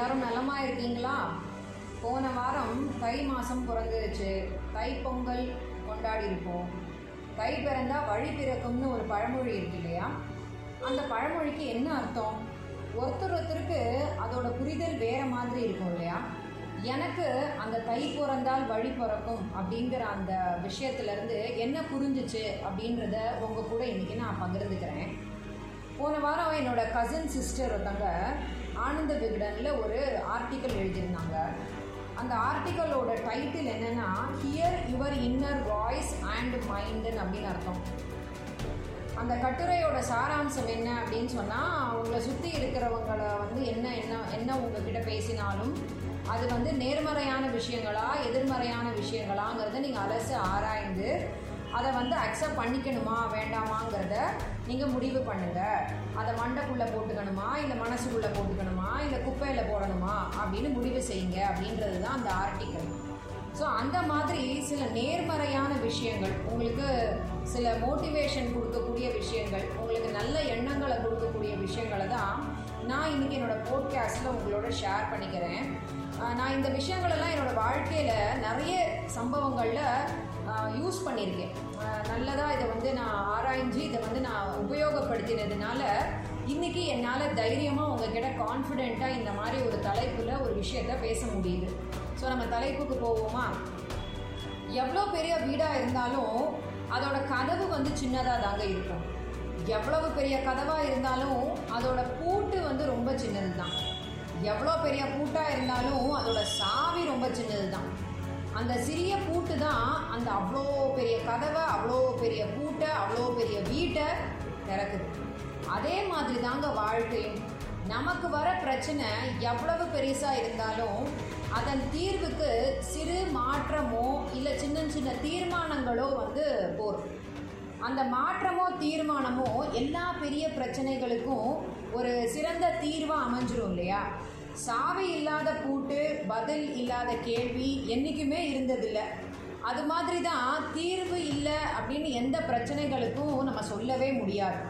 எல்லாரும் நலமா இருக்கீங்களா போன வாரம் தை மாதம் பிறந்துருச்சு. தை பொங்கல் கொண்டாடி இருப்போம் தை பிறந்தா வழி பிறக்கும்னு ஒரு பழமொழி இருக்கு இல்லையா? அந்த பழமொழிக்கு என்ன அர்த்தம்? ஒருத்தர் ஒருத்தருக்கு அதோட புரிதல் வேற மாதிரி இருக்கும் இல்லையா? எனக்கு அந்த தை பிறந்தால் வழி பிறக்கும் அப்படிங்கிற அந்த விஷயத்துலேருந்து என்ன புரிஞ்சிச்சு அப்படின்றத உங்கள் கூட இன்றைக்கி நான் பகிர்ந்துக்கிறேன். போன வாரம் என்னோட கசின் சிஸ்டர் ஒருத்தங்க ஆனந்த விகடனில் ஒரு ஆர்டிக்கல் எழுதியிருந்தாங்க. அந்த ஆர்டிக்கலோட டைட்டில் என்னென்னா hear your inner voice and மைண்டுன்னு அப்படின்னு அர்த்தம். அந்த கட்டுரையோட சாராம்சம் என்ன அப்படின்னு சொன்னால் உங்களை சுற்றி இருக்கிறவங்கள வந்து என்ன என்ன என்ன உங்ககிட்ட பேசினாலும் அது வந்து நேர்மறையான விஷயங்களா எதிர்மறையான விஷயங்களாங்கிறத நீங்கள் அலசு ஆராய்ந்து அதை வந்து அக்செப்ட் பண்ணிக்கணுமா வேண்டாமாங்கிறத நீங்கள் முடிவு பண்ணுங்கள் அதை மண்டைக்குள்ளே போட்டுக்கணுமா இல்லை மனசுக்குள்ளே போட்டுக்கணுமா? குப்பையில் போடணுமா அப்படின்னு முடிவு செய்யுங்க அப்படின்றது தான் அந்த ஆர்டிக்கல் ஸோ அந்த மாதிரி சில நேர்மறையான விஷயங்கள் உங்களுக்கு சில மோட்டிவேஷன் கொடுக்கக்கூடிய விஷயங்கள் உங்களுக்கு நல்ல எண்ணங்களை கொடுக்கக்கூடிய விஷயங்களை தான் நான் இன்றைக்கி என்னோடய போட்காஸ்ட்டில் உங்களோட ஷேர் பண்ணிக்கிறேன். நான் இந்த விஷயங்களெல்லாம் என்னோடய வாழ்க்கையில் நிறைய சம்பவங்களில் யூஸ் பண்ணியிருக்கேன். நல்லதாக இதை வந்து நான் ஆராய்ஞ்சு இதை வந்து நான் உபயோகப்படுத்தினதுனால இன்றைக்கி என்னால் தைரியமாக உங்ககிட்ட கான்ஃபிடெண்ட்டாக இந்த மாதிரி ஒரு தலைப்பில் ஒரு விஷயத்த பேச முடியுது. ஸோ நம்ம தலைப்புக்கு போவோமா? எவ்வளோ பெரிய வீடாக இருந்தாலும் அதோட கதவு வந்து சின்னதாக தாங்க இருக்கும். எவ்வளவு பெரிய கதவாக இருந்தாலும் அதோட பூட்டு வந்து ரொம்ப சின்னது தான் எவ்வளோ பெரிய பூட்டாக இருந்தாலும் அதோட சாவி ரொம்ப சின்னது தான் அந்த சிறிய பூட்டு தான் அந்த அவ்வளோ பெரிய கதவை அவ்வளோ பெரிய பூட்டை அவ்வளோ பெரிய வீட்டை திறக்குது. அதே மாதிரி தாங்க வாழ்க்கையும். நமக்கு வர பிரச்சனை எவ்வளவு பெருசாக இருந்தாலும் அதன் தீர்வுக்கு சிறு மாற்றமோ இல்லை சின்ன சின்ன தீர்மானங்களோ வந்து போகும் அந்த மாற்றமோ தீர்மானமோ எல்லா பெரிய பிரச்சனைகளுக்கும் ஒரு சிறந்த தீர்வாக அமைஞ்சிரும் இல்லையா? சாவி இல்லாத பூட்டு பதில் இல்லாத கேள்வி என்றைக்குமே இருந்ததில்லை. அது மாதிரி தான் தீர்வு இல்லை அப்படின்னு எந்த பிரச்சனைகளுக்கும் நம்ம சொல்லவே முடியாது.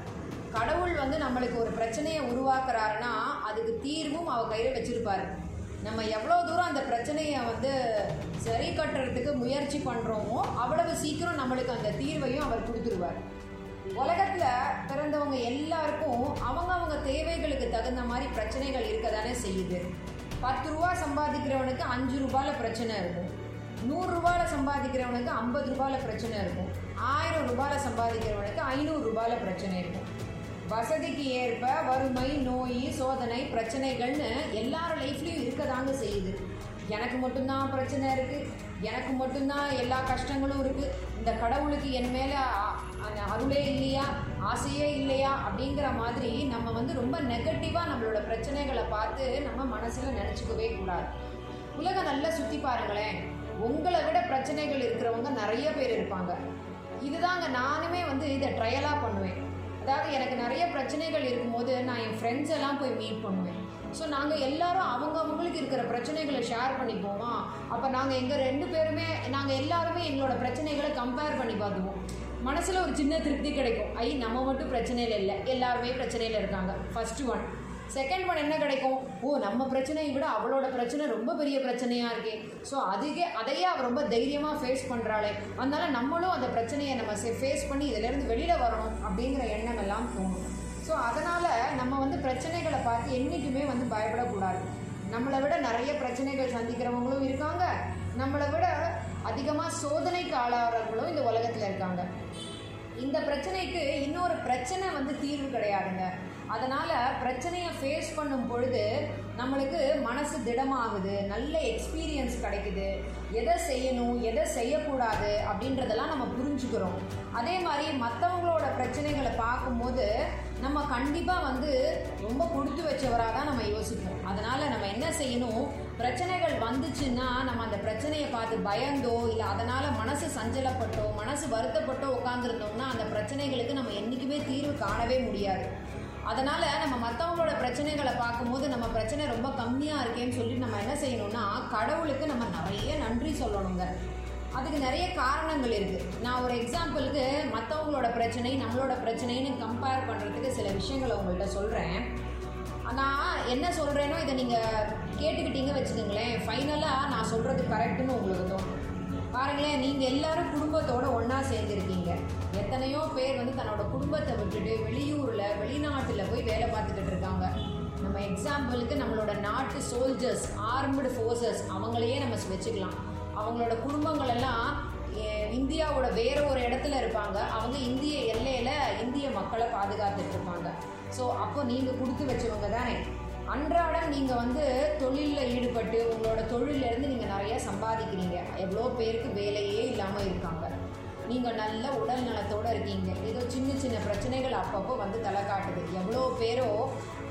கடவுள் வந்து நம்மளுக்கு ஒரு பிரச்சனையை உருவாக்குறாருன்னா அதுக்கு தீர்வும் அவ கையில் வச்சுருப்பாரு. நம்ம எவ்வளோ தூரம் அந்த பிரச்சனையை வந்து சரி கட்டுறதுக்கு முயற்சி பண்ணுறோமோ அவ்வளவு சீக்கிரம் நம்மளுக்கு அந்த தீர்வையும் அவர் கொடுத்துருவார். உலகத்தில் பிறந்தவங்க எல்லாருக்கும் அவங்கவங்க தேவைகளுக்கு தகுந்த மாதிரி பிரச்சனைகள் இருக்க தானே செய்யுது. பத்து ரூபா சம்பாதிக்கிறவனுக்கு அஞ்சு ரூபாயில் பிரச்சனை இருக்கும். நூறுரூபாவில் சம்பாதிக்கிறவனுக்கு ஐம்பது ரூபாயில் பிரச்சனை இருக்கும். ஆயிரம் ரூபாயில் சம்பாதிக்கிறவனுக்கு ஐநூறு ரூபாயில் பிரச்சனை இருக்கும். வசதிக்கு ஏற்ப வறுமை நோய் சோதனை பிரச்சனைகள்னு எல்லார் லைஃப்லேயும் இருக்க தாங்க செய்யுது. எனக்கு மட்டும்தான் பிரச்சனை இருக்குது எனக்கு மட்டும்தான் எல்லா கஷ்டங்களும் இருக்குது இந்த கடவுளுக்கு என் மேலே அந்த அருளே இல்லையா? ஆசையே இல்லையா? அப்படிங்கிற மாதிரி நம்ம வந்து ரொம்ப நெகட்டிவாக நம்மளோட பிரச்சனைகளை பார்த்து நம்ம மனசில் நினச்சிக்கவே கூடாது. உலகம் நல்லா சுற்றி பாருங்களேன். உங்களை விட பிரச்சனைகள் இருக்கிறவங்க நிறைய பேர் இருப்பாங்க. இதுதாங்க நானுமே வந்து இதை ட்ரையலாக பண்ணுவேன். அதாவது எனக்கு நிறைய பிரச்சனைகள் இருக்கும்போது நான் என் ஃப்ரெண்ட்ஸ் எல்லாம் போய் மீட் பண்ணுவேன். ஸோ நாங்கள் எல்லாரும் அவங்க அவங்களுக்கு இருக்கிற பிரச்சனைகளை ஷேர் பண்ணிப்போமா? அப்போ நாங்கள் எங்கள் ரெண்டு பேருமே நாங்கள் எல்லாருமே எங்களோட பிரச்சனைகளை கம்பேர் பண்ணி பார்த்துவோம் மனசில் ஒரு சின்ன திருப்தி கிடைக்கும். ஐ நம்ம மட்டும் பிரச்சனையில் இல்லை. எல்லாருமே பிரச்சனையில் இருக்காங்க. ஃபஸ்ட்டு ஒன் செகண்ட் ஒன் என்ன கிடைக்கும்? ஓ நம்ம பிரச்சனையை விட அவளோட பிரச்சனை ரொம்ப பெரிய பிரச்சனையாக இருக்கே. ஸோ அதுக்கே அதையே அவள் ரொம்ப தைரியமாக ஃபேஸ் பண்ணுறாளே அதனால நம்மளும் அந்த பிரச்சனையை நம்ம ஃபேஸ் பண்ணி இதிலேருந்து வெளியில் வரணும் அப்படிங்கிற எண்ணம் எல்லாம் தோணும். ஸோ அதனால் நம்ம வந்து பிரச்சனைகளை பார்த்து என்றைக்குமே வந்து பயப்படக்கூடாது. நம்மளை விட நிறைய பிரச்சனைகள் சந்திக்கிறவங்களும் இருக்காங்க. நம்மளை விட அதிகமாக சோதனைக்கு ஆளாகிறவங்களும் இந்த உலகத்தில் இருக்காங்க. இந்த பிரச்சனைக்கு இன்னொரு பிரச்சனை வந்து தீர்வு கிடையாதுங்க. அதனால் பிரச்சனையை ஃபேஸ் பண்ணும் பொழுது நம்மளுக்கு மனசு திடமாகுது நல்ல எக்ஸ்பீரியன்ஸ் கிடைக்குது. எதை செய்யணும் எதை செய்யக்கூடாது அப்படின்றதெல்லாம் நம்ம புரிஞ்சுக்கிறோம். அதே மாதிரி மற்றவங்களோட பிரச்சனைகளை பார்க்கும்போது நம்ம கண்டிப்பாக வந்து ரொம்ப கொடுத்து வச்சவராக தான் நம்ம யோசிப்போம். அதனால் நம்ம என்ன செய்யணும்? பிரச்சனைகள் வந்துச்சுன்னா நம்ம அந்த பிரச்சனையை பார்த்து பயந்தோ இல்லை அதனால் மனசு சஞ்சலப்பட்டோ மனசு வருத்தப்பட்டோ உட்காந்துருந்தோம்னா அந்த பிரச்சனைகளுக்கு நம்ம என்றைக்குமே தீர்வு காணவே முடியாது. அதனால் நம்ம மற்றவங்களோட பிரச்சனைகளை பார்க்கும்போது நம்ம பிரச்சனை ரொம்ப கம்மியாக இருக்கேன்னு சொல்லி நம்ம என்ன செய்யணும்னா கடவுளுக்கு நம்ம நிறைய நன்றி சொல்லணுங்க. அதுக்கு நிறைய காரணங்கள் இருக்குது நான் ஒரு எக்ஸாம்பிளுக்கு மற்றவங்களோட பிரச்சனை நம்மளோட பிரச்சனைன்னு கம்பேர் பண்ணுறதுக்கு சில விஷயங்களை உங்கள்கிட்ட சொல்கிறேன் நான் என்ன சொல்கிறேனோ இதை நீங்கள் கேட்டுக்கிட்டீங்க வச்சுக்கோங்களேன். ஃபைனலாக நான் சொல்கிறது கரெக்டுன்னு உங்களுக்கு தோணும். பாருங்களேன் நீங்கள் எல்லாரும் குடும்பத்தோட ஒன்றா சேர்ந்துருக்கீங்க. எத்தனையோ பேர் வந்து தன்னோட குடும்பத்தை விட்டுட்டு வெளியூரில் வெளிநாட்டில் போய் வேலை பார்த்துக்கிட்டு இருக்காங்க. நம்ம எக்ஸாம்பிளுக்கு நம்மளோட நாட்டு சோல்ஜர்ஸ் ஆர்ம்டு ஃபோர்ஸஸ் அவங்களையே நம்ம வச்சுக்கலாம். அவங்களோட குடும்பங்கள் எல்லாம் இந்தியாவோட வேற ஒரு இடத்துல இருப்பாங்க. அவங்க இந்திய எல்லையில் இந்திய மக்களை பாதுகாத்துட்டு இருப்பாங்க. ஸோ அப்போ நீங்கள் கொடுத்து வச்சவங்க தானே. அன்றாடம் நீங்கள் வந்து தொழிலில் ஈடுபட்டு உங்களோட தொழிலேருந்து நீங்கள் நிறைய சம்பாதிக்கிறீங்க. எவ்வளோ பேருக்கு வேலையே இல்லாமல் இருக்காங்க. நீங்கள் நல்ல உடல் நலத்தோடு இருக்கீங்க. ஏதோ சின்ன சின்ன பிரச்சனைகள் அப்பப்போ வந்து தலை காட்டுது. எவ்வளோ பேரோ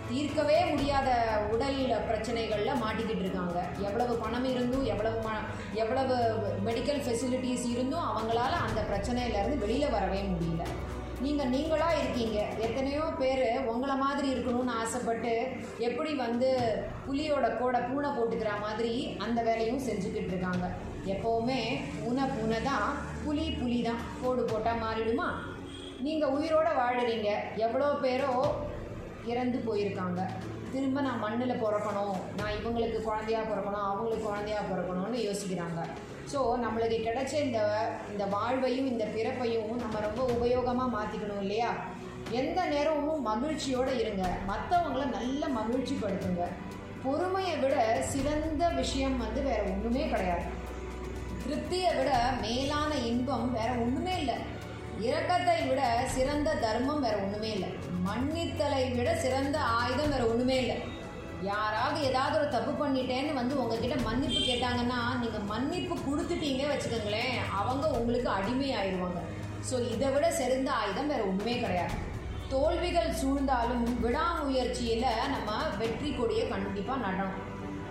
தீர்க்கவே முடியாத உடல் பிரச்சனைகளில் மாட்டிக்கிட்டு இருக்காங்க. எவ்வளவு பணம் இருந்தும் எவ்வளவு ம எவ்வளவு மெடிக்கல் ஃபெசிலிட்டிஸ் இருந்தும் அவங்களால அந்த பிரச்சனையிலேருந்து வெளியில் வரவே முடியல. நீங்கள் நீங்களாக இருக்கீங்க. எத்தனையோ பேர் உங்களை மாதிரி இருக்கணும்னு ஆசைப்பட்டு எப்படி வந்து புலியோட கூட பூனை போட்டுக்கிற மாதிரி அந்த வேலையும் செஞ்சுக்கிட்டு இருக்காங்க. எப்போவுமே பூனை பூனை தான் புலி புலி தான் கோடு போட்டால் மாறிடுமா? நீங்கள் உயிரோட வாழுறீங்க. எவ்வளோ பேரோ இறந்து போயிருக்காங்க. திரும்ப நான் மண்ணில் பிறக்கணும். நான் இவங்களுக்கு குழந்தையா பிறக்கணும் அவங்களுக்கு குழந்தையா பிறக்கணும்னு யோசிக்கிறாங்க. ஸோ நம்மளுக்கு கிடைச்ச இந்த இந்த வாழ்வையும் இந்த பிறப்பையும் நம்ம ரொம்ப உபயோகமாக மாற்றிக்கணும் இல்லையா? எந்த நேரமும் மகிழ்ச்சியோடு இருங்க. மற்றவங்கள நல்ல மகிழ்ச்சிப்படுத்துங்க. பொறுமையை விட சிறந்த விஷயம் வந்து வேறு ஒன்றுமே கிடையாது. திருப்தியை விட மேலான இன்பம் வேற ஒன்றுமே இல்லை. இரக்கத்தை விட சிறந்த தர்மம் வேறு ஒன்றுமே இல்லை. மன்னித்தலை விட சிறந்த ஆயுதம் வேற ஒன்றுமே இல்லை. யாராவது ஏதாவது ஒரு தப்பு பண்ணிட்டேன்னு வந்து உங்ககிட்ட மன்னிப்பு கேட்டாங்கன்னா நீங்கள் மன்னிப்பு கொடுத்துட்டீங்க வச்சுக்கோங்களேன் அவங்க உங்களுக்கு அடிமை ஆயிடுவாங்க ஸோ இதை விட சிறந்த ஆயுதம் வேற ஒன்றுமே கிடையாது. தோல்விகள் சூழ்ந்தாலும் விடாமுயற்சியில் நம்ம வெற்றி கொடியை கண்டிப்பாக நடணும்.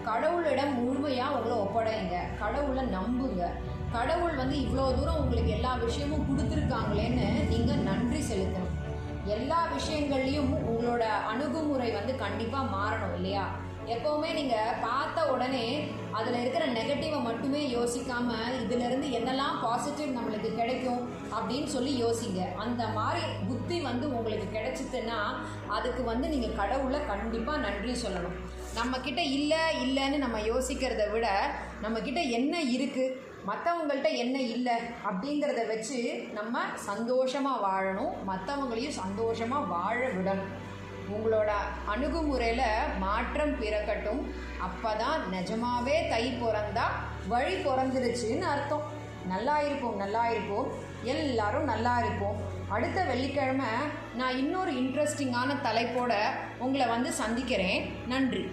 கடவுளிடம் முழுமையாக உங்களை ஒப்படைங்க. கடவுளை நம்புங்க. கடவுள் வந்து இவ்வளோ தூரம் உங்களுக்கு எல்லா விஷயமும் கொடுத்துருக்காங்களேன்னு நீங்கள் நன்றி செலுத்தணும். எல்லா விஷயங்கள்லையும் உங்களோட அணுகுமுறை வந்து கண்டிப்பாக மாறணும் இல்லையா? எப்போவுமே நீங்கள் பார்த்த உடனே அதில் இருக்கிற நெகட்டிவை மட்டுமே யோசிக்காமல் இதிலிருந்து என்னெல்லாம் பாசிட்டிவ் நம்மளுக்கு கிடைக்கும் அப்படின்னு சொல்லி யோசிங்க. அந்த மாதிரி புத்தி வந்து உங்களுக்கு கிடைச்சிதுன்னா அதுக்கு வந்து நீங்கள் கடவுளை கண்டிப்பாக நன்றி சொல்லணும். நம்மக்கிட்ட இல்லை இல்லைன்னு நம்ம யோசிக்கிறத விட நம்மக்கிட்ட என்ன இருக்குது மற்றவங்கள்ட்ட என்ன இல்லை அப்படிங்கிறத வச்சு நம்ம சந்தோஷமாக வாழணும் மற்றவங்களையும் சந்தோஷமாக வாழ விடணும். உங்களோட அணுகுமுறையில் மாற்றம் பிறக்கட்டும். அப்போ தான் நிஜமாகவே தை பிறந்தா வழி பிறந்துருச்சுன்னு அர்த்தம். நல்லா இருப்போம் நல்லா இருப்போம். எல்லாரும் நல்லா இருப்போம். அடுத்த வெள்ளிக்கிழமை நான் இன்னொரு இன்ட்ரெஸ்டிங்கான தலைப்போட உங்களை வந்து சந்திக்கிறேன். நன்றி.